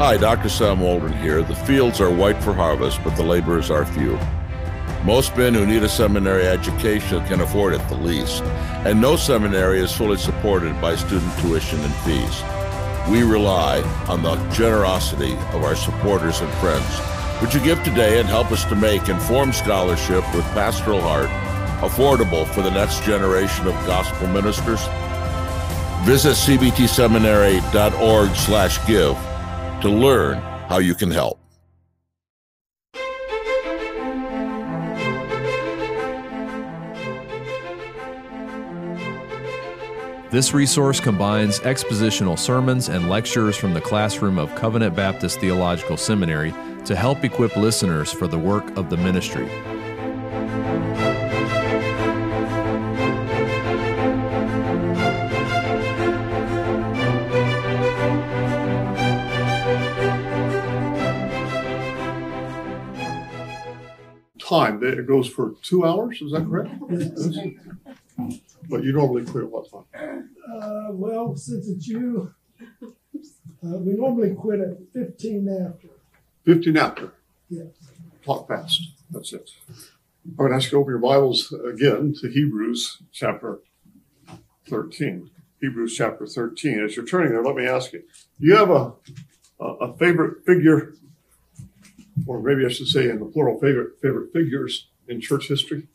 Hi, Dr. Sam Waldron here. The fields are white for harvest, but the laborers are few. Most men who need a seminary education can afford it the least, and no seminary is fully supported by student tuition and fees. We rely on the generosity of our supporters and friends. Would you give today and help us to make informed scholarship with pastoral heart affordable for the next generation of gospel ministers? Visit cbtseminary.org slash give to learn how you can help. This resource combines expositional sermons and lectures from the classroom of Covenant Baptist Theological Seminary to help equip listeners for the work of the ministry. Time. It goes for two hours, is that correct? But you normally clear what time? Uh, well, since it's you, uh, we normally quit at fifteen after. Fifteen after. Yeah. Clock passed. That's it. I'm going to ask you to open your Bibles again to Hebrews chapter 13. Hebrews chapter 13. As you're turning there, let me ask you, do you have a, a, a favorite figure, or maybe I should say in the plural, favorite, favorite figures in church history?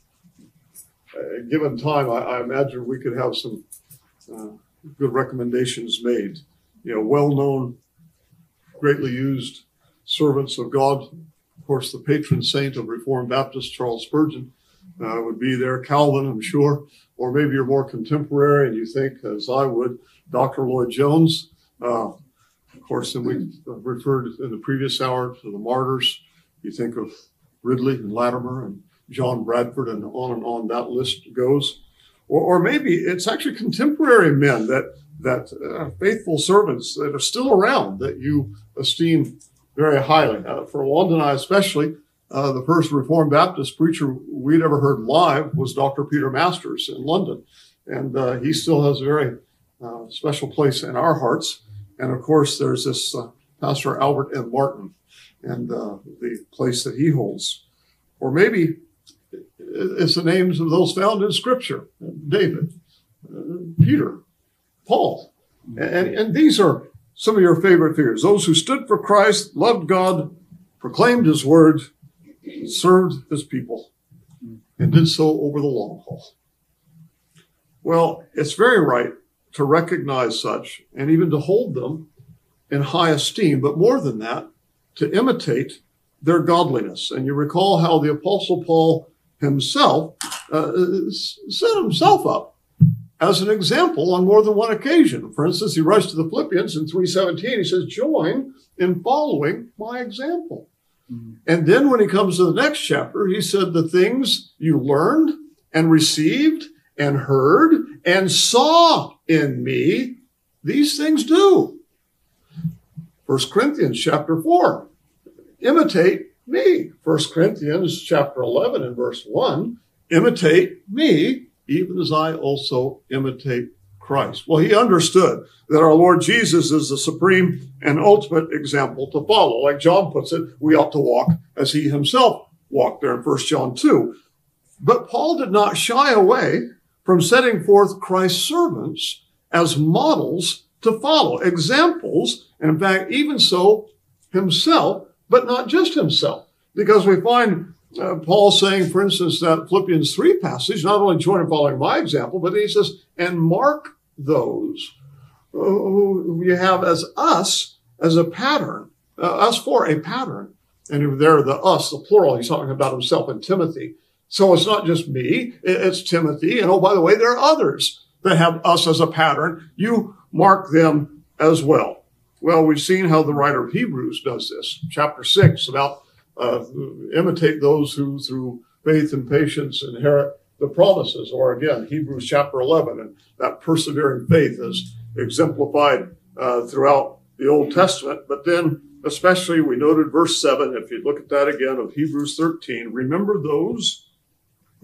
Uh, given time, I, I imagine we could have some uh, good recommendations made. You know, well-known, greatly used servants of God. Of course, the patron saint of Reformed Baptist, Charles Spurgeon, uh, would be there. Calvin, I'm sure. Or maybe you're more contemporary and you think, as I would, Dr. Lloyd Jones. Of course, and we referred in the previous hour to the martyrs. You think of Ridley and Latimer and John Bradford, and on and on that list goes. Or, or maybe it's actually contemporary men that that uh, faithful servants that are still around that you esteem very highly. Uh, for Wanda and I, especially, uh, the first Reformed Baptist preacher we'd ever heard live was Dr. Peter Masters in London, and uh, he still has a very uh, special place in our hearts. And of course, there's this uh, Pastor Albert M. Martin and the place that he holds. Or maybe it's the names of those found in Scripture David, uh, Peter, Paul. And, and these are some of your favorite figures those who stood for Christ, loved God, proclaimed his word, served his people, and did so over the long haul. Well, it's very right to recognize such and even to hold them in high esteem, but more than that, to imitate their godliness. And you recall how the Apostle Paul himself uh, set himself up as an example on more than one occasion. For instance, he writes to the Philippians in 317, he says, join in following my example. Mm-hmm. And then when he comes to the next chapter, he said, the things you learned and received and heard and saw in me, these things do. First Corinthians chapter 4, imitate me. First Corinthians chapter 11 and verse 1, imitate me, even as I also imitate Christ. Well, he understood that our Lord Jesus is the supreme and ultimate example to follow. Like John puts it, we ought to walk as he himself walked there in 1 John 2. But Paul did not shy away from setting forth Christ's servants as models to follow, examples, and in fact, even so, himself, but not just himself. Because we find uh, Paul saying, for instance, that Philippians 3 passage, not only join in following my example, but he says, and mark those who you have as us as a pattern, uh, us for a pattern. And there, the us, the plural, he's talking about himself and Timothy. So it's not just me, it's Timothy. And oh, by the way, there are others that have us as a pattern. You mark them as well. Well, we've seen how the writer of Hebrews does this. Chapter 6 about uh, imitate those who through faith and patience inherit the promises. Or again, Hebrews chapter 11, and that persevering faith is exemplified uh, throughout the Old Testament. But then, especially, we noted verse 7, if you look at that again of Hebrews 13, remember those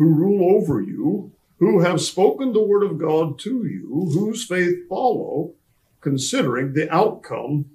who rule over you, who have spoken the word of God to you, whose faith follow, considering the outcome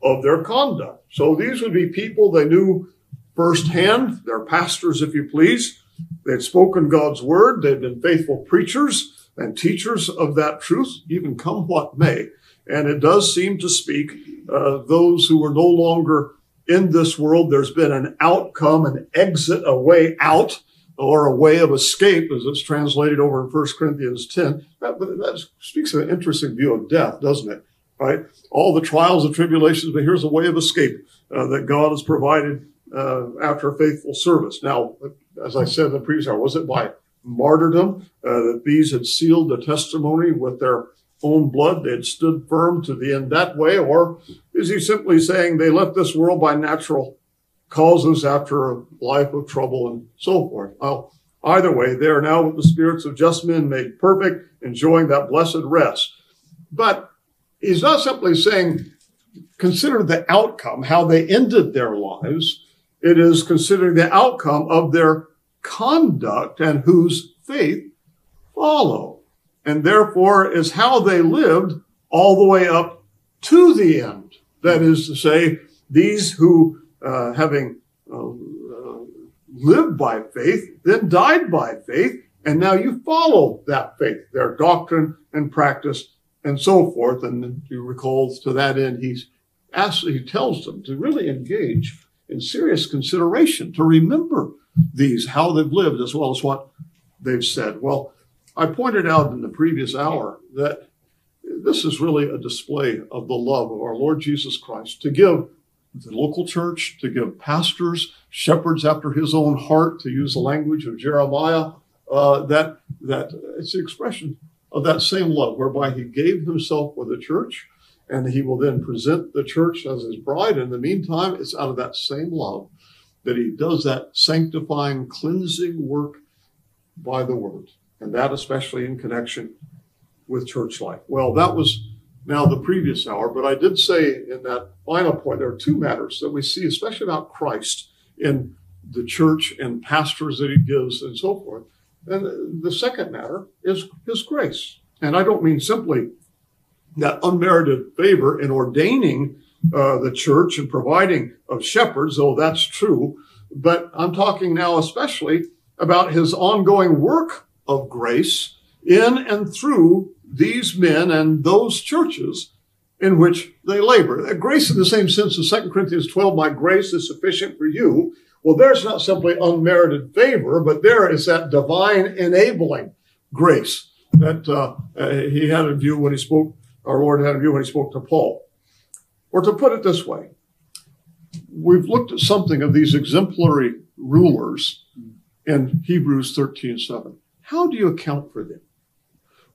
of their conduct. So these would be people they knew firsthand. They're pastors, if you please. They'd spoken God's word. They'd been faithful preachers and teachers of that truth, even come what may. And it does seem to speak uh, those who are no longer in this world. There's been an outcome, an exit, a way out, or a way of escape, as it's translated over in 1 Corinthians 10. That, that speaks of an interesting view of death, doesn't it? Right? All the trials and tribulations, but here's a way of escape uh, that God has provided uh, after faithful service. Now, as I said in the previous hour, was it by martyrdom uh, that these had sealed the testimony with their own blood? They had stood firm to the end that way? Or is he simply saying they left this world by natural causes after a life of trouble and so forth? Well, either way, they are now with the spirits of just men made perfect, enjoying that blessed rest. But he's not simply saying, consider the outcome, how they ended their lives it is considering the outcome of their conduct and whose faith follow. And therefore is how they lived all the way up to the end. That is to say, these who, uh, having uh, uh, lived by faith, then died by faith, and now you follow that faith, their doctrine and practice and so forth. And you recall to that end, he's asked, he tells them to really engage in serious consideration to remember these, how they've lived, as well as what they've said. Well, I pointed out in the previous hour that this is really a display of the love of our Lord Jesus Christ to give the local church, to give pastors, shepherds after his own heart, to use the language of Jeremiah, uh, that, that it's the expression of that same love whereby he gave himself for the church and he will then present the church as his bride. In the meantime, it's out of that same love that he does that sanctifying, cleansing work by the word, and that especially in connection with church life. Well, that was now the previous hour, but I did say in that final point there are two matters that we see, especially about Christ in the church and pastors that he gives and so forth. And the second matter is his grace. And I don't mean simply that unmerited favor in ordaining uh, the church and providing of shepherds, though that's true. But I'm talking now especially about his ongoing work of grace in and through these men and those churches in which they labor. Grace in the same sense as 2 Corinthians 12, my grace is sufficient for you. Well, there's not simply unmerited favor, but there is that divine enabling grace that uh, uh, he had in view when he spoke our Lord had in view when he spoke to Paul. Or to put it this way, we've looked at something of these exemplary rulers in Hebrews 13 7. How do you account for them?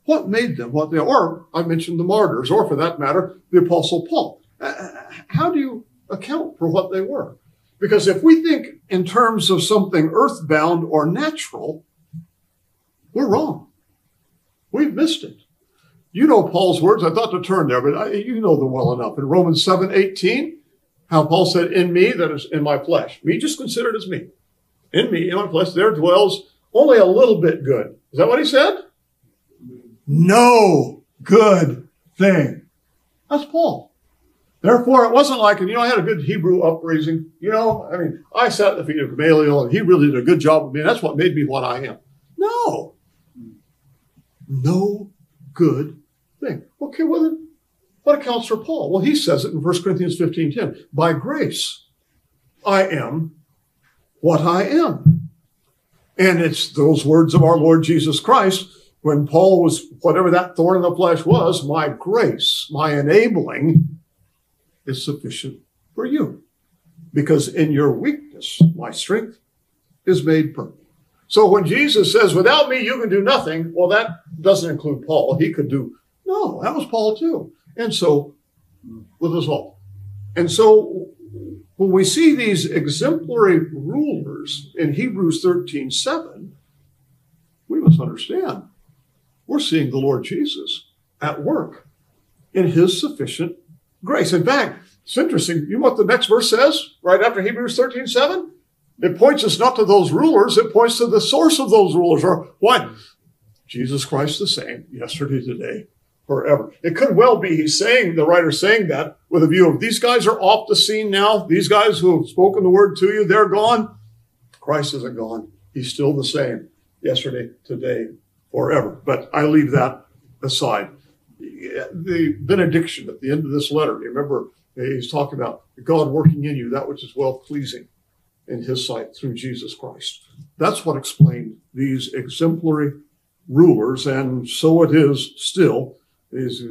What made them what they are? I mentioned the martyrs, or for that matter, the Apostle Paul. Uh, how do you account for what they were? Because if we think in terms of something earthbound or natural, we're wrong. We've missed it. You know Paul's words. I thought to turn there, but I, you know them well enough. In Romans 7 18, how Paul said, In me, that is in my flesh. Me, just considered as me. In me, in my flesh, there dwells only a little bit good. Is that what he said? No good thing. That's Paul. Therefore, it wasn't like, and you know, I had a good Hebrew upbringing. You know, I mean, I sat at the feet of Gamaliel, and he really did a good job of me. And That's what made me what I am. No. No good thing. Okay, well then, what accounts for Paul? Well, he says it in 1 Corinthians 15 10. By grace, I am what I am. And it's those words of our Lord Jesus Christ when Paul was, whatever that thorn in the flesh was, my grace, my enabling is sufficient for you. Because in your weakness, my strength is made perfect. So when Jesus says, without me, you can do nothing, well, that doesn't include Paul. He could do no, that was Paul too. And so with us all. And so when we see these exemplary rulers in Hebrews 13 7, we must understand we're seeing the Lord Jesus at work in his sufficient grace. In fact, it's interesting. You know what the next verse says right after Hebrews 13 7? It points us not to those rulers, it points to the source of those rulers. Or what? Jesus Christ the same yesterday, today, forever. It could well be he's saying, the writer saying that with a view of these guys are off the scene now. These guys who have spoken the word to you, they're gone. Christ isn't gone. He's still the same yesterday, today, forever. But I leave that aside. The benediction at the end of this letter, remember, he's talking about God working in you that which is well pleasing in his sight through Jesus Christ. That's what explained these exemplary rulers, and so it is still. These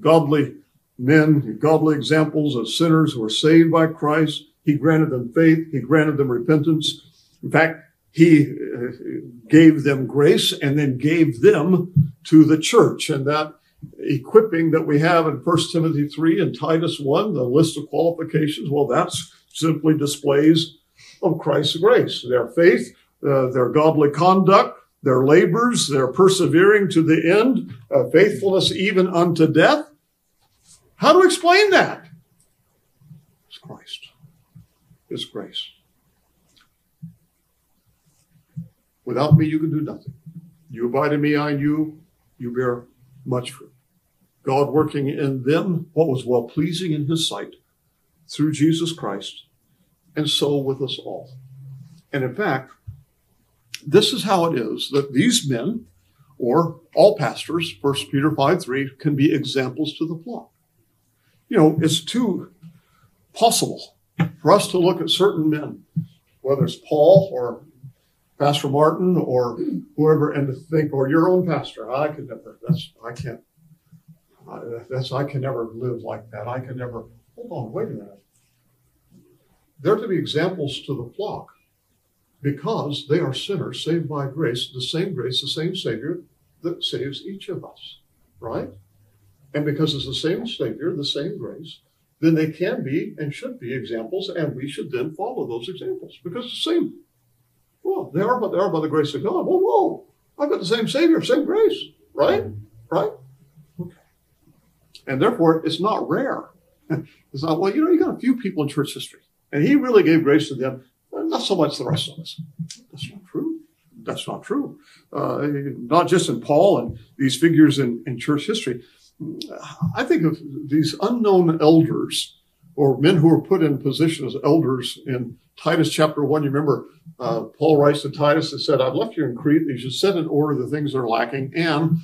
godly men, godly examples of sinners who are saved by Christ. He granted them faith, he granted them repentance. In fact, he uh, gave them grace and then gave them to the church. And that equipping that we have in 1 Timothy 3 and Titus 1, the list of qualifications, well, that's simply displays of Christ's grace. Their faith, uh, their godly conduct, their labors, their persevering to the end, uh, faithfulness even unto death. How to explain that? It's Christ, His grace. Without me, you can do nothing. You abide in me, I in you, you bear much fruit. God working in them what was well pleasing in his sight through Jesus Christ, and so with us all. And in fact, this is how it is that these men, or all pastors, 1 Peter 5 3, can be examples to the flock. You know, it's too possible for us to look at certain men, whether it's Paul or Pastor Martin or hmm. whoever, and to think, or your own pastor, I could never, that's, I can't, that's, I can never live like that. I can never, hold on, wait a minute. They're to be examples to the flock because they are sinners saved by grace, the same grace, the same Savior that saves each of us, right? And because it's the same Savior, the same grace, then they can be and should be examples, and we should then follow those examples because it's the same. Well, they are, but they are by the grace of God. Whoa, whoa! I've got the same Savior, same grace, right? Right? Okay. And therefore, it's not rare. It's not well. You know, you got a few people in church history, and He really gave grace to them not so much the rest of us. That's not true. That's not true. Uh, not just in Paul and these figures in, in church history. I think of these unknown elders or men who were put in position as elders in Titus chapter 1. You remember uh, Paul writes to Titus and said, I've left you in Crete. You should set in order the things that are lacking and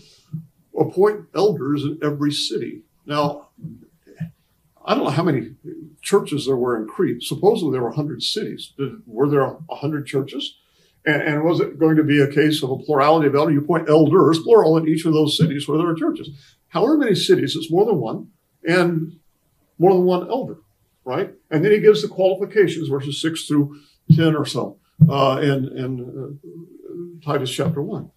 appoint elders in every city. Now, I don't know how many churches there were in Crete. Supposedly there were 100 cities. Did, were there 100 churches? And, and, was it going to be a case of a plurality of elders? You point elders, plural, in each of those cities where there are churches. However many cities, it's more than one, and more than one elder, right? And then he gives the qualifications, verses 6 through 10 or so, uh, in, in uh, Titus chapter 1.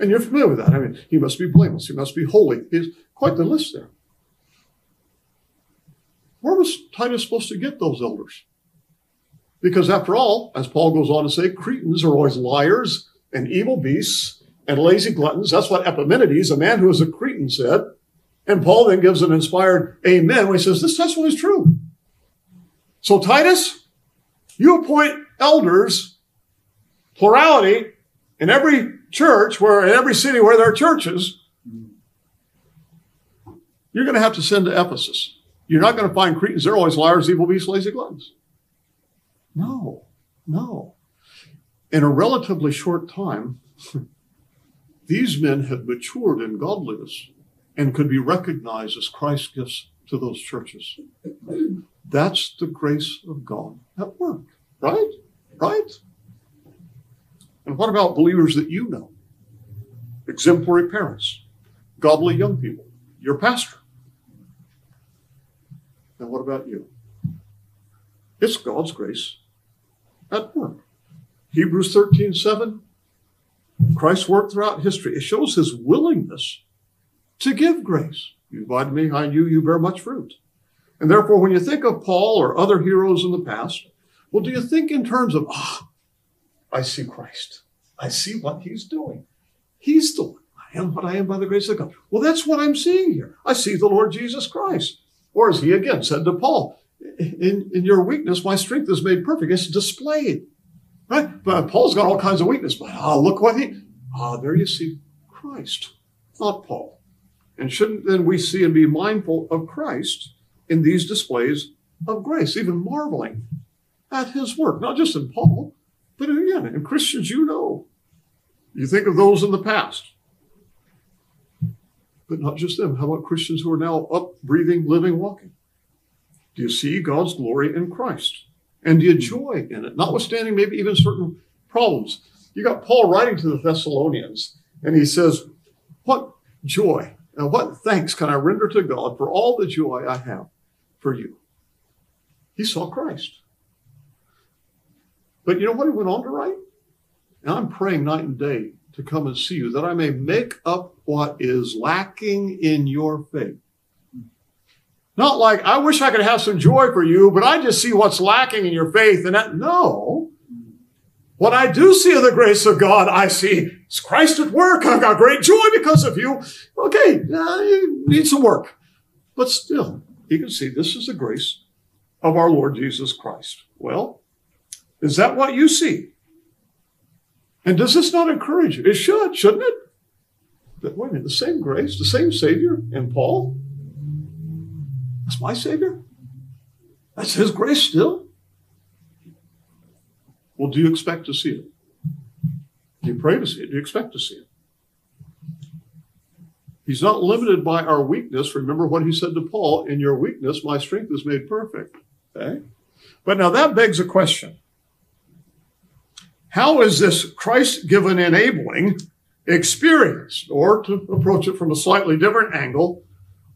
And you're familiar with that. I mean, he must be blameless. He must be holy. He's quite the list there. Where was Titus supposed to get those elders? Because after all, as Paul goes on to say, Cretans are always liars and evil beasts and lazy gluttons. That's what Epimenides, a man who was a Cretan, said. And Paul then gives an inspired amen when he says, This testimony is true. So, Titus, you appoint elders, plurality, in every church, where in every city where there are churches, you're going to have to send to Ephesus. You're not going to find Cretans. They're always liars, evil beasts, lazy gluttons. No, no. In a relatively short time, these men had matured in godliness and could be recognized as Christ's gifts to those churches. That's the grace of God at work, right? Right? And what about believers that you know? Exemplary parents, godly young people, your pastor. And what about you? It's God's grace at work. Hebrews 13, 7. Christ's work throughout history. It shows his willingness to give grace. You abide me, I you, you bear much fruit. And therefore, when you think of Paul or other heroes in the past, well, do you think in terms of, ah, I see Christ. I see what he's doing. He's the one. I am what I am by the grace of God. Well, that's what I'm seeing here. I see the Lord Jesus Christ. Or as he again said to Paul, in, in your weakness, my strength is made perfect. It's displayed. Right? But Paul's got all kinds of weakness, but ah, look what he, ah, there you see Christ, not Paul. And shouldn't then we see and be mindful of Christ in these displays of grace, even marveling at his work, not just in Paul, but again, in Christians you know. You think of those in the past, but not just them. How about Christians who are now up, breathing, living, walking? Do you see God's glory in Christ? And do you joy in it, notwithstanding maybe even certain problems? You got Paul writing to the Thessalonians, and he says, What joy and what thanks can I render to God for all the joy I have for you? He saw Christ. But you know what he went on to write? And I'm praying night and day to come and see you that I may make up what is lacking in your faith. Not like, I wish I could have some joy for you, but I just see what's lacking in your faith. And that, no. What I do see of the grace of God, I see is Christ at work. I've got great joy because of you. Okay, uh, you need some work. But still, you can see this is the grace of our Lord Jesus Christ. Well, is that what you see? And does this not encourage you? It should, shouldn't it? But wait a minute, the same grace, the same Savior in Paul? That's my Savior? That's His grace still? Well, do you expect to see it? Do you pray to see it? Do you expect to see it? He's not limited by our weakness. Remember what he said to Paul In your weakness, my strength is made perfect. Okay? But now that begs a question how is this Christ given enabling experience? Or to approach it from a slightly different angle,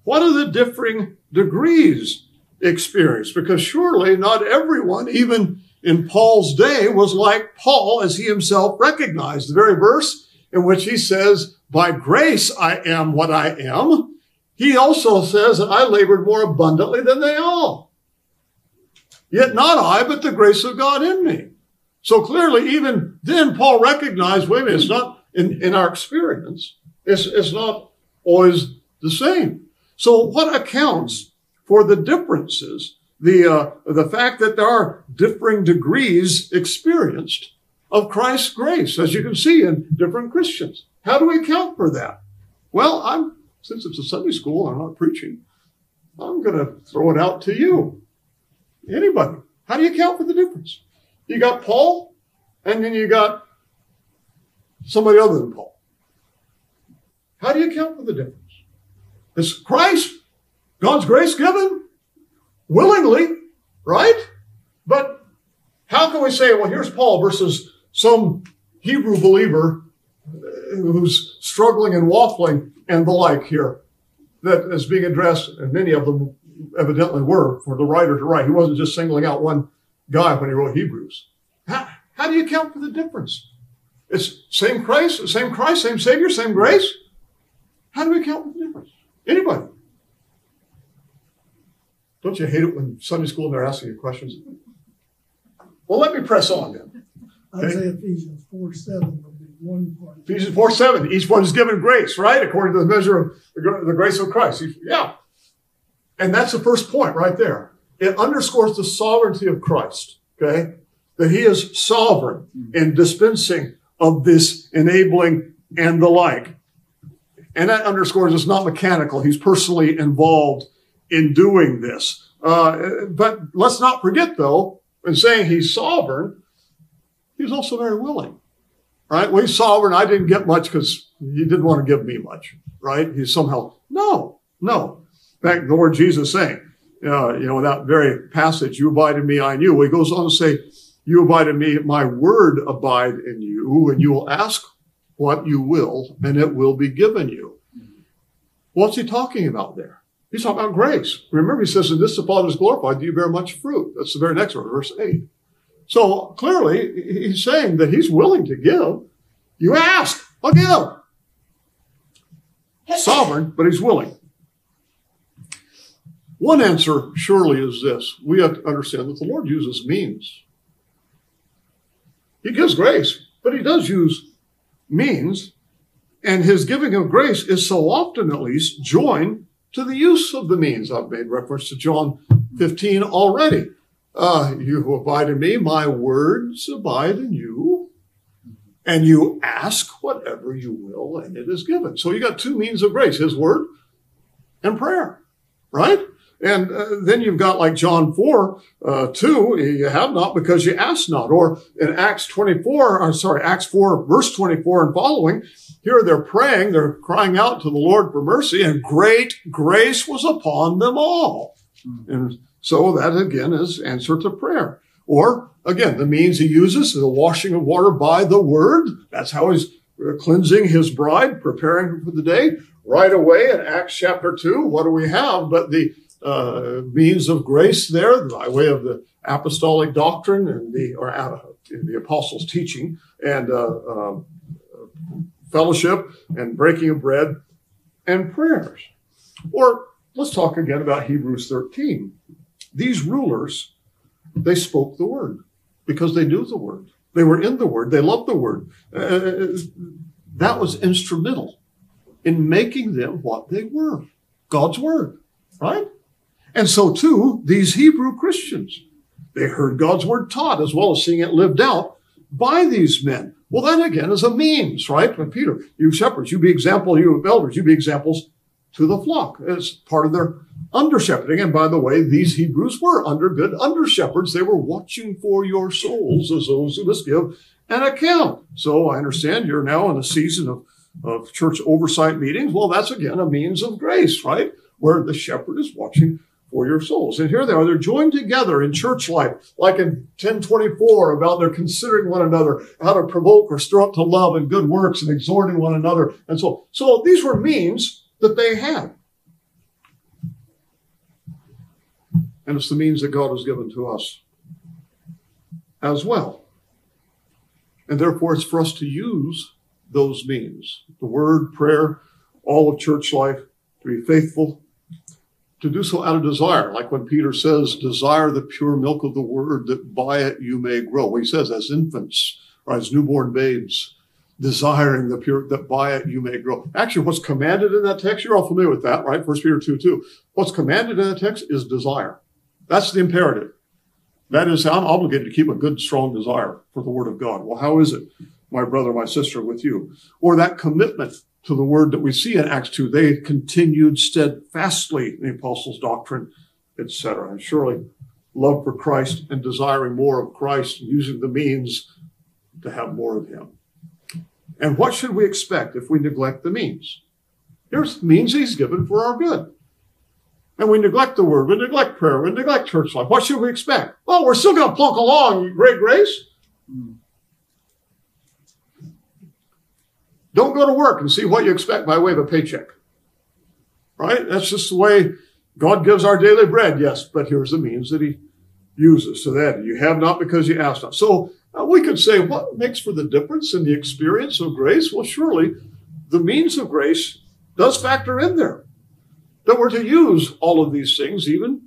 what are the differing degrees experienced? Because surely not everyone, even in Paul's day, was like Paul as he himself recognized. The very verse in which he says, by grace I am what I am. He also says that I labored more abundantly than they all. Yet not I, but the grace of God in me. So clearly, even then, Paul recognized, wait a minute, it's not in, in our experience, it's, it's not always the same. So what accounts for the differences? The, uh, the fact that there are differing degrees experienced of Christ's grace, as you can see in different Christians. How do we account for that? Well, I'm, since it's a Sunday school, I'm not preaching. I'm going to throw it out to you. Anybody. How do you account for the difference? You got Paul, and then you got somebody other than Paul. How do you account for the difference? It's Christ, God's grace given willingly, right? But how can we say, well, here's Paul versus some Hebrew believer uh, who's struggling and waffling and the like here that is being addressed, and many of them evidently were for the writer to write. He wasn't just singling out one guy when he wrote Hebrews. How, how do you account for the difference? It's same Christ, same Christ, same Savior, same grace. How do we account for the difference? Anybody? Don't you hate it when Sunday school and they're asking you questions? Well, let me press on then. I'd say Ephesians 4 7 would be one part. Ephesians 4 7. Each one is given grace, right? According to the measure of the grace of Christ. Yeah. And that's the first point right there it underscores the sovereignty of Christ, okay? That he is sovereign in dispensing of this enabling and the like. And that underscores it's not mechanical. He's personally involved in doing this. Uh, but let's not forget, though, in saying he's sovereign, he's also very willing, right? Well, he's sovereign. I didn't get much because he didn't want to give me much, right? He's somehow, no, no. In fact, the Lord Jesus saying, uh, you know, that very passage, you abide in me, I in you. Well, he goes on to say, you abide in me, my word abide in you, and you will ask what you will, and it will be given you. What's he talking about there? He's talking about grace. Remember, he says, in this the Father is glorified, do you bear much fruit? That's the very next verse, verse 8. So clearly, he's saying that he's willing to give. You ask, I'll give. Sovereign, but he's willing. One answer surely is this we have to understand that the Lord uses means. He gives grace, but he does use means, and his giving of grace is so often, at least, joined to the use of the means. I've made reference to John 15 already. Uh, you who abide in me, my words abide in you, and you ask whatever you will, and it is given. So you got two means of grace his word and prayer, right? And uh, then you've got like John 4, uh, 2, you have not because you ask not. Or in Acts 24, or sorry, Acts 4, verse 24 and following, here they're praying, they're crying out to the Lord for mercy, and great grace was upon them all. Mm. And so that again is answer to prayer. Or again, the means he uses the washing of water by the word. That's how he's uh, cleansing his bride, preparing her for the day. Right away in Acts chapter 2, what do we have but the uh, means of grace there by way of the apostolic doctrine and the or uh, the apostles' teaching and uh, um, fellowship and breaking of bread and prayers. Or let's talk again about Hebrews 13. These rulers, they spoke the word because they knew the word. They were in the word. They loved the word. Uh, that was instrumental in making them what they were God's word, right? And so too, these Hebrew Christians, they heard God's word taught as well as seeing it lived out by these men. Well, that again is a means, right? But Peter, you shepherds, you be example, you elders, you be examples to the flock as part of their under shepherding. And by the way, these Hebrews were under good under shepherds. They were watching for your souls as those who must give an account. So I understand you're now in a season of, of church oversight meetings. Well, that's again a means of grace, right? Where the shepherd is watching for your souls. And here they are, they're joined together in church life, like in 1024 about they're considering one another, how to provoke or stir up to love and good works and exhorting one another. And so, so these were means that they had. And it's the means that God has given to us as well. And therefore, it's for us to use those means the word, prayer, all of church life, to be faithful to do so out of desire, like when Peter says, desire the pure milk of the word that by it you may grow. Well, he says, as infants or as newborn babes, desiring the pure, that by it you may grow. Actually, what's commanded in that text, you're all familiar with that, right? First Peter 2 2. What's commanded in that text is desire. That's the imperative. That is, I'm obligated to keep a good, strong desire for the word of God. Well, how is it, my brother, my sister, with you? Or that commitment to the word that we see in Acts 2. They continued steadfastly in the apostles' doctrine, etc. And surely love for Christ and desiring more of Christ using the means to have more of him. And what should we expect if we neglect the means? Here's means he's given for our good. And we neglect the word, we neglect prayer, we neglect church life. What should we expect? Well, we're still going to plunk along, great grace. Don't go to work and see what you expect by way of a paycheck. Right? That's just the way God gives our daily bread. Yes, but here's the means that He uses. So that you have not because you ask not. So uh, we could say, what makes for the difference in the experience of grace? Well, surely the means of grace does factor in there. That we're to use all of these things, even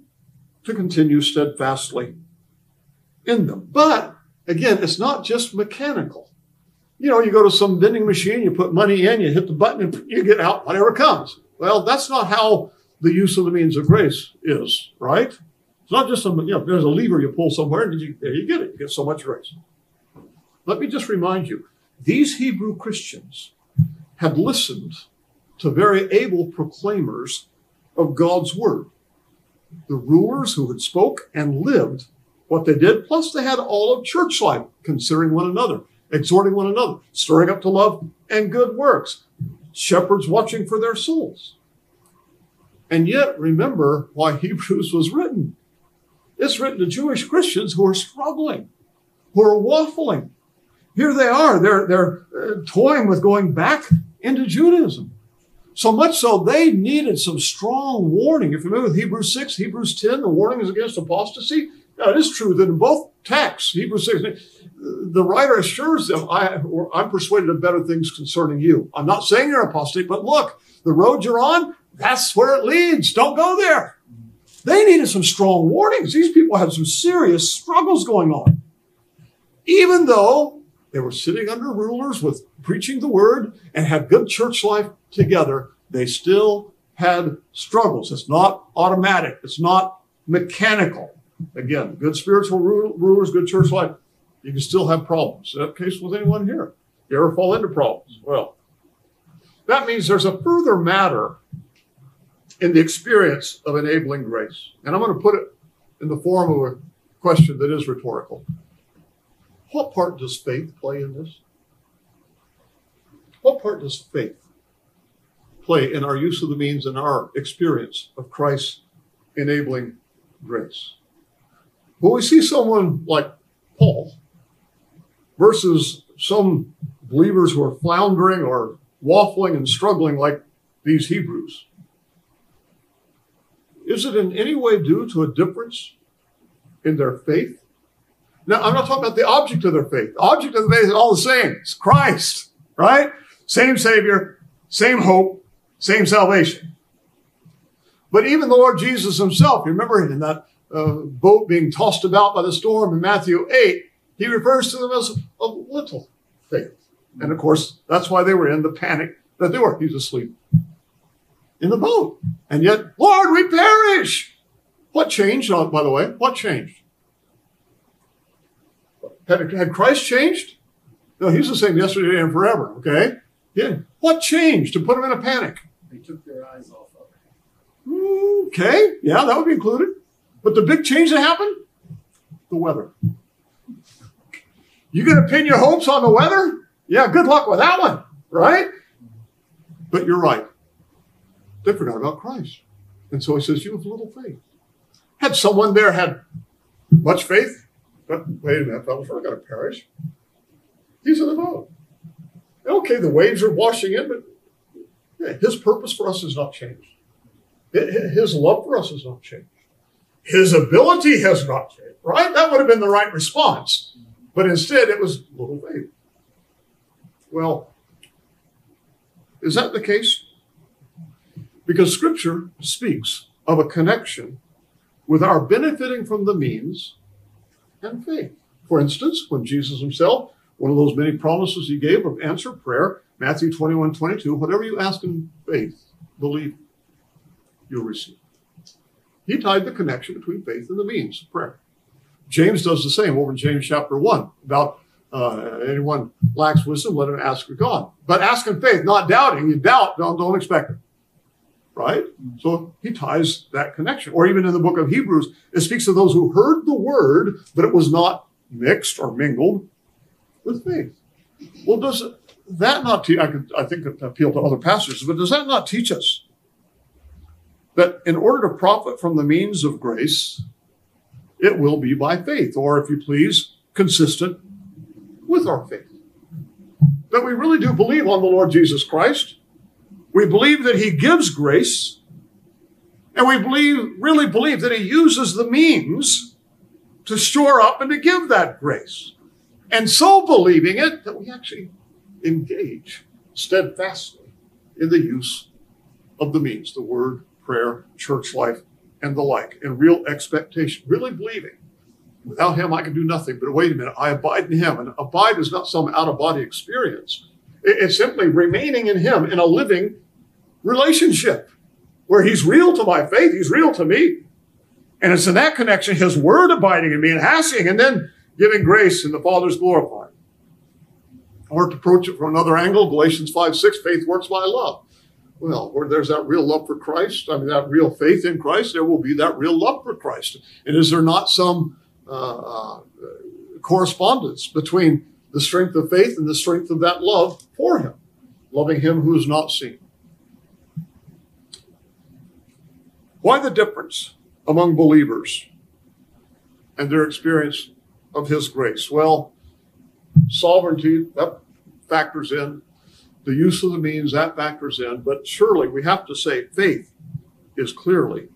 to continue steadfastly in them. But again, it's not just mechanical you know, you go to some vending machine, you put money in, you hit the button, and you get out whatever comes. Well, that's not how the use of the means of grace is, right? It's not just some, you know, there's a lever you pull somewhere and you, there you get it. You get so much grace. Let me just remind you, these Hebrew Christians had listened to very able proclaimers of God's word. The rulers who had spoke and lived what they did, plus they had all of church life, considering one another exhorting one another, stirring up to love and good works, shepherds watching for their souls. And yet, remember why Hebrews was written. It's written to Jewish Christians who are struggling, who are waffling. Here they are, they're, they're uh, toying with going back into Judaism. So much so they needed some strong warning. If familiar with Hebrews 6, Hebrews 10, the warning is against apostasy. Now, it is true that in both texts, Hebrews 6, the writer assures them, I, I'm persuaded of better things concerning you. I'm not saying you're apostate, but look, the road you're on, that's where it leads. Don't go there. They needed some strong warnings. These people had some serious struggles going on. Even though they were sitting under rulers with preaching the word and had good church life together, they still had struggles. It's not automatic. It's not mechanical. Again, good spiritual rulers, good church life, you can still have problems. Is that case with anyone here? You ever fall into problems? Well, that means there's a further matter in the experience of enabling grace. And I'm going to put it in the form of a question that is rhetorical. What part does faith play in this? What part does faith play in our use of the means and our experience of Christ's enabling grace? When we see someone like Paul versus some believers who are floundering or waffling and struggling like these Hebrews, is it in any way due to a difference in their faith? Now, I'm not talking about the object of their faith. The object of the faith is all the same. It's Christ, right? Same Savior, same hope, same salvation. But even the Lord Jesus himself, you remember in that uh, boat being tossed about by the storm in Matthew 8, he refers to them as of little faith. And of course, that's why they were in the panic that they were. He's asleep in the boat. And yet, Lord, we perish. What changed, uh, by the way? What changed? Had, had Christ changed? No, he's the same yesterday and forever, okay? Yeah. What changed to put them in a panic? They took their eyes off of him. Okay, yeah, that would be included. But the big change that happened? The weather. You gonna pin your hopes on the weather? Yeah, good luck with that one, right? But you're right. They forgot about Christ. And so he says, You have little faith. Had someone there had much faith? But wait a minute, fellas, we're going to perish. He's in the boat. Okay, the waves are washing in, but yeah, his purpose for us has not changed. His love for us has not changed. His ability has not changed, right? That would have been the right response. But instead, it was little faith. Well, is that the case? Because scripture speaks of a connection with our benefiting from the means and faith. For instance, when Jesus himself, one of those many promises he gave of answer prayer, Matthew 21 22, whatever you ask in faith, believe you'll receive. He tied the connection between faith and the means of prayer. James does the same over in James chapter 1 about uh, anyone lacks wisdom, let him ask of God. But ask in faith, not doubting. You doubt, don't, don't expect it right? So he ties that connection. Or even in the book of Hebrews, it speaks of those who heard the word, but it was not mixed or mingled with faith. Well, does that not teach? I could, I think, appeal to other pastors, but does that not teach us that in order to profit from the means of grace, it will be by faith, or if you please, consistent with our faith? That we really do believe on the Lord Jesus Christ we believe that he gives grace, and we believe, really believe that he uses the means to store up and to give that grace. And so believing it, that we actually engage steadfastly in the use of the means, the word, prayer, church life, and the like, and real expectation, really believing. Without him, I can do nothing. But wait a minute, I abide in him. And abide is not some out of body experience. It's simply remaining in him in a living relationship where he's real to my faith, he's real to me. And it's in that connection, his word abiding in me and asking and then giving grace and the Father's glorified. Or to approach it from another angle, Galatians 5 6, faith works by love. Well, where there's that real love for Christ, I mean, that real faith in Christ, there will be that real love for Christ. And is there not some uh, uh, correspondence between the strength of faith and the strength of that love for Him, loving Him who is not seen? Why the difference among believers and their experience of His grace? Well, sovereignty, that factors in. The use of the means, that factors in. But surely we have to say faith is clearly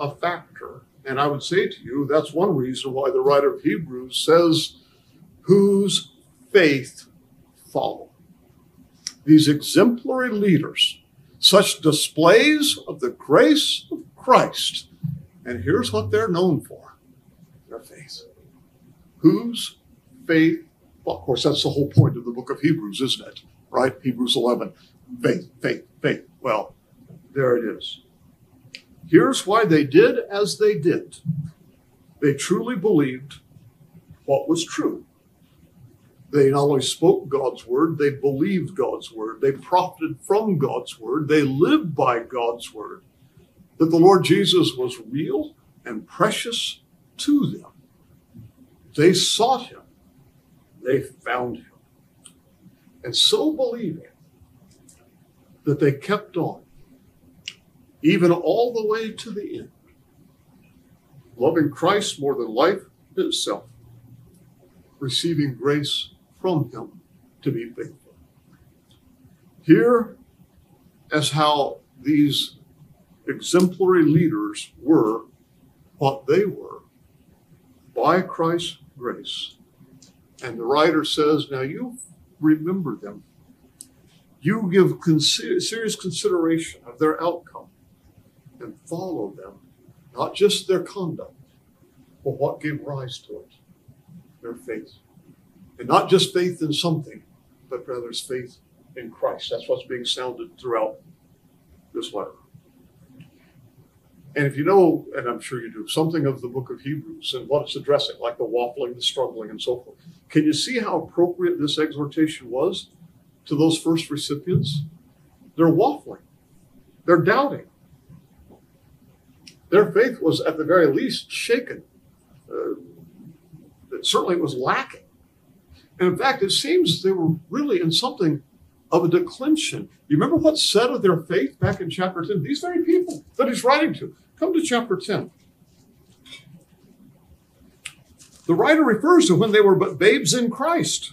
a factor. And I would say to you, that's one reason why the writer of Hebrews says, whose faith follow. These exemplary leaders, such displays of the grace of Christ. And here's what they're known for their faith. Whose faith? Well, of course, that's the whole point of the book of Hebrews, isn't it? Right? Hebrews 11. Faith, faith, faith. Well, there it is. Here's why they did as they did they truly believed what was true. They not only spoke God's word, they believed God's word. They profited from God's word. They lived by God's word that the Lord Jesus was real and precious to them. They sought him, they found him. And so believing that they kept on, even all the way to the end, loving Christ more than life itself, receiving grace from him to be faithful. Here, as how these exemplary leaders were what they were by Christ's grace. And the writer says, Now you remember them. You give consider, serious consideration of their outcome and follow them, not just their conduct, but what gave rise to it their faith. And not just faith in something, but rather faith in Christ. That's what's being sounded throughout this letter. And if you know, and I'm sure you do, something of the book of Hebrews and what it's addressing, like the waffling, the struggling, and so forth, can you see how appropriate this exhortation was to those first recipients? They're waffling, they're doubting. Their faith was, at the very least, shaken. Uh, certainly, it was lacking. And in fact, it seems they were really in something of a declension. You remember what's said of their faith back in chapter 10? These very people that he's writing to. Come to chapter 10. The writer refers to when they were but babes in Christ.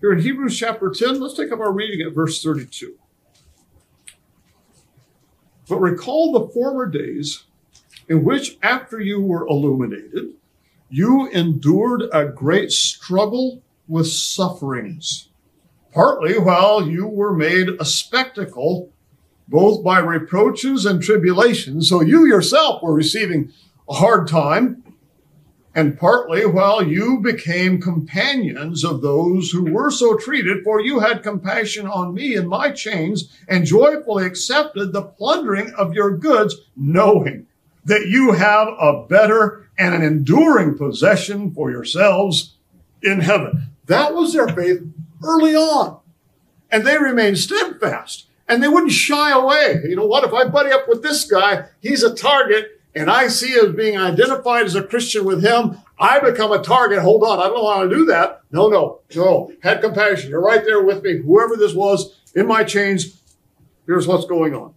Here in Hebrews chapter 10, let's take up our reading at verse 32. But recall the former days in which, after you were illuminated, you endured a great struggle with sufferings partly while you were made a spectacle both by reproaches and tribulations. So you yourself were receiving a hard time, and partly while you became companions of those who were so treated, for you had compassion on me in my chains and joyfully accepted the plundering of your goods, knowing that you have a better and an enduring possession for yourselves in heaven. That was their faith early on. And they remained steadfast and they wouldn't shy away. You know what? If I buddy up with this guy, he's a target and I see as being identified as a Christian with him, I become a target. Hold on. I don't want to do that. No, no, no. Had compassion. You're right there with me. Whoever this was in my chains, here's what's going on.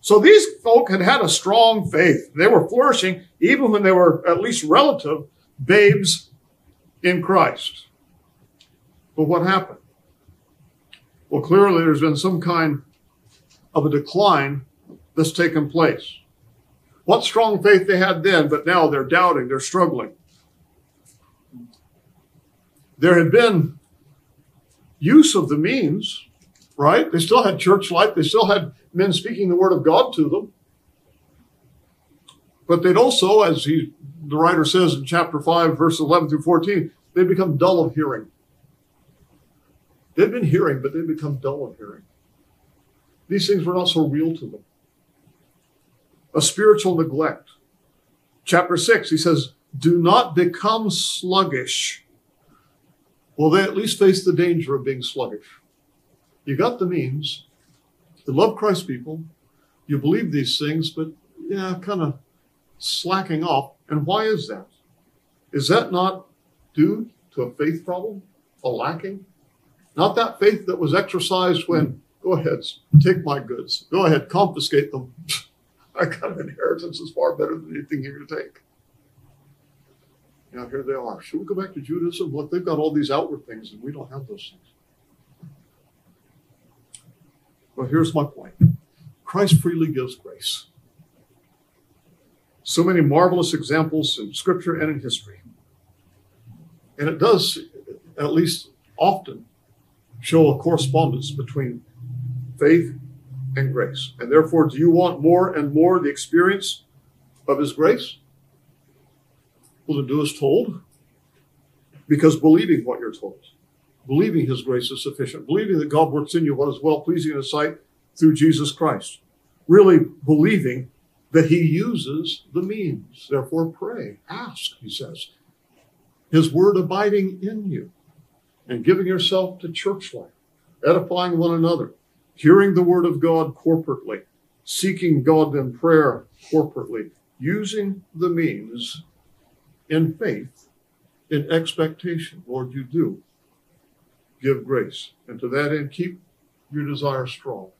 So these folk had had a strong faith. They were flourishing even when they were at least relative babes in Christ. But what happened? Well, clearly there's been some kind of a decline that's taken place. What strong faith they had then, but now they're doubting, they're struggling. There had been use of the means, right? They still had church life, they still had men speaking the word of God to them. But they'd also, as he, the writer says in chapter 5, verse 11 through 14, they'd become dull of hearing. They'd been hearing, but they'd become dull of hearing. These things were not so real to them. A spiritual neglect. Chapter 6, he says, Do not become sluggish. Well, they at least face the danger of being sluggish. You got the means. You love Christ people. You believe these things, but yeah, kind of slacking off. And why is that? Is that not due to a faith problem, a lacking? Not that faith that was exercised when, go ahead, take my goods. Go ahead, confiscate them. I got an inheritance that's far better than anything you're going to take. Now here they are. Should we go back to Judaism? Look, they've got all these outward things, and we don't have those things. Well, here's my point Christ freely gives grace. So many marvelous examples in Scripture and in history. And it does, at least often, show a correspondence between faith and grace. And therefore, do you want more and more the experience of His grace? Well, then do as told, because believing what you're told, believing His grace is sufficient, believing that God works in you what is well pleasing in His sight through Jesus Christ, really believing that He uses the means. Therefore, pray, ask, He says. His word abiding in you and giving yourself to church life, edifying one another, hearing the word of God corporately, seeking God in prayer corporately, using the means in faith, in expectation. Lord, you do give grace. And to that end, keep your desire strong.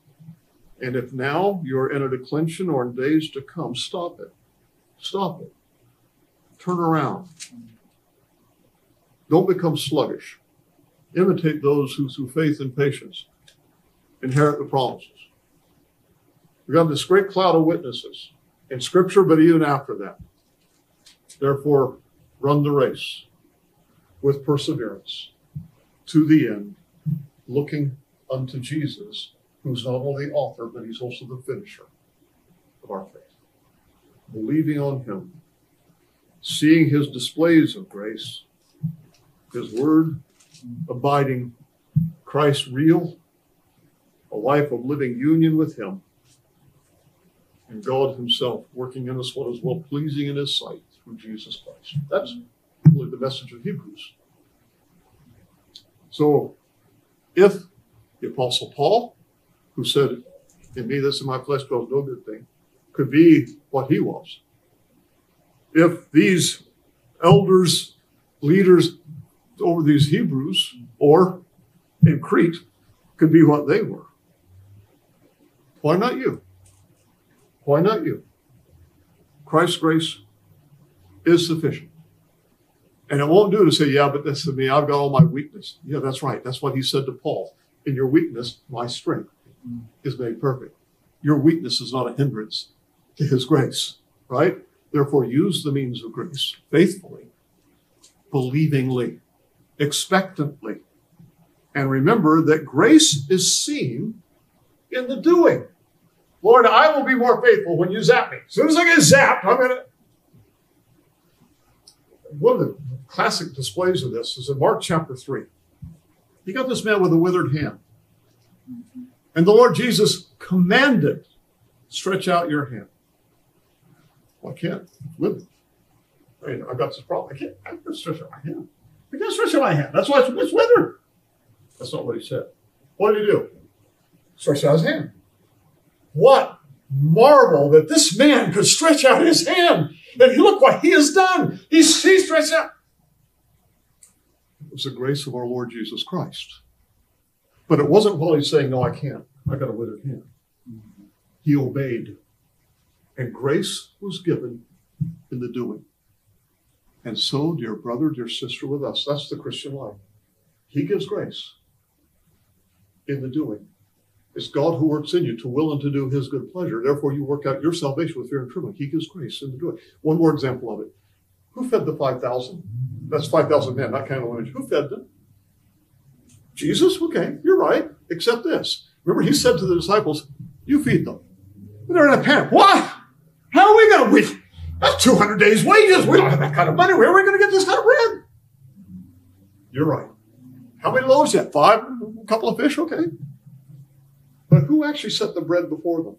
And if now you're in a declension or in days to come, stop it. Stop it. Turn around. Don't become sluggish. Imitate those who, through faith and patience, inherit the promises. We've got this great cloud of witnesses in Scripture, but even after that. Therefore, run the race with perseverance to the end, looking unto Jesus, who's not only the author, but he's also the finisher of our faith. Believing on him, seeing his displays of grace, his word abiding, Christ real, a life of living union with him, and God himself working in us what is well pleasing in his sight through Jesus Christ. That's really the message of Hebrews. So, if the Apostle Paul, who said, In me, this in my flesh dwells no good thing, could be what he was, if these elders, leaders over these Hebrews, or in Crete, could be what they were, why not you? Why not you? Christ's grace is sufficient. And it won't do to say, yeah, but this is me. I've got all my weakness. Yeah, that's right. That's what he said to Paul. In your weakness, my strength is made perfect. Your weakness is not a hindrance to his grace, right? Therefore, use the means of grace faithfully, believingly, expectantly. And remember that grace is seen in the doing. Lord, I will be more faithful when you zap me. As soon as I get zapped, I'm going to. One of the classic displays of this is in Mark chapter 3. You got this man with a withered hand. And the Lord Jesus commanded, stretch out your hand. Well, I can't live. I mean, I've got this problem. I can't, I can't stretch out my hand. I can't stretch out my hand. That's why it's, it's withered. That's not what he said. What did he do? Stretch out his hand. What marvel that this man could stretch out his hand. And look what he has done. He's, he stretched out. It was the grace of our Lord Jesus Christ. But it wasn't while he's saying, No, I can't. I got a withered hand. He obeyed. And grace was given in the doing. And so, dear brother, dear sister, with us, that's the Christian life. He gives grace in the doing. It's God who works in you to will and to do his good pleasure. Therefore, you work out your salvation with fear and trembling. He gives grace in the doing. One more example of it. Who fed the 5,000? That's 5,000 men, not kind of women. Who fed them? Jesus? Okay, you're right. Except this. Remember, he said to the disciples, You feed them. And they're in a panic. What? How are we going to? We, that's 200 days' wages. We don't have that kind of money. Where are we going to get this kind of bread? You're right. How many loaves yet? Five? A couple of fish? Okay. But who actually set the bread before them?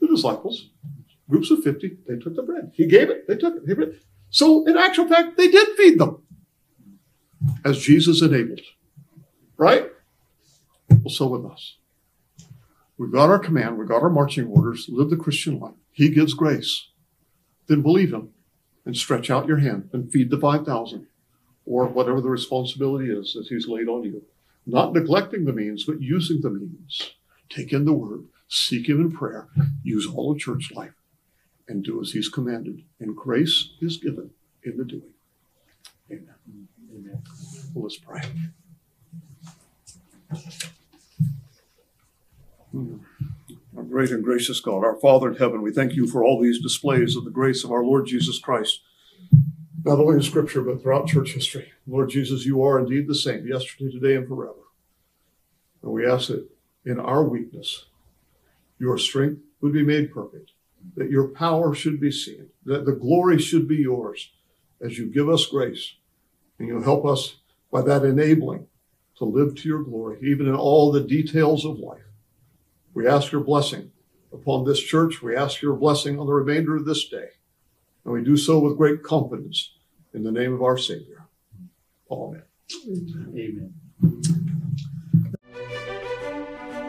The disciples. Groups of 50. They took the bread. He gave it. They took it. So, in actual fact, they did feed them as Jesus enabled. Right? Well, so with us. We've got our command, we've got our marching orders, live the Christian life. He gives grace. Then believe Him and stretch out your hand and feed the 5,000 or whatever the responsibility is that He's laid on you. Not neglecting the means, but using the means. Take in the word, seek Him in prayer, use all of church life, and do as He's commanded. And grace is given in the doing. Amen. Amen. Well, let's pray. Our great and gracious God, our Father in heaven, we thank you for all these displays of the grace of our Lord Jesus Christ, not only in Scripture, but throughout church history. Lord Jesus, you are indeed the same, yesterday, today, and forever. And we ask that in our weakness, your strength would be made perfect, that your power should be seen, that the glory should be yours as you give us grace and you help us by that enabling to live to your glory, even in all the details of life. We ask your blessing upon this church. We ask your blessing on the remainder of this day. And we do so with great confidence in the name of our Savior. Amen. Amen.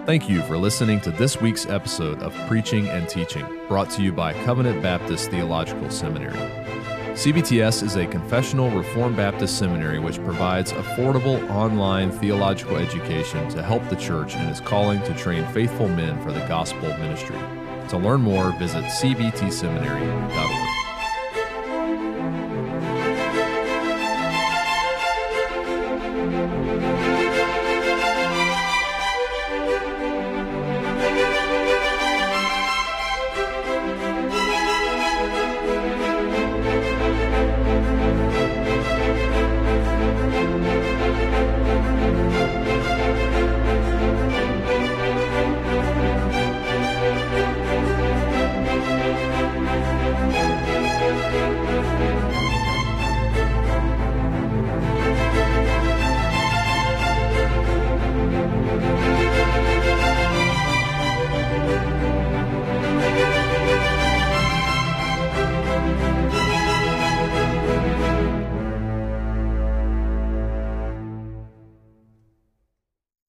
Thank you for listening to this week's episode of Preaching and Teaching, brought to you by Covenant Baptist Theological Seminary. CBTS is a confessional Reformed Baptist seminary which provides affordable online theological education to help the church in its calling to train faithful men for the gospel ministry. To learn more, visit cbtseminary.org.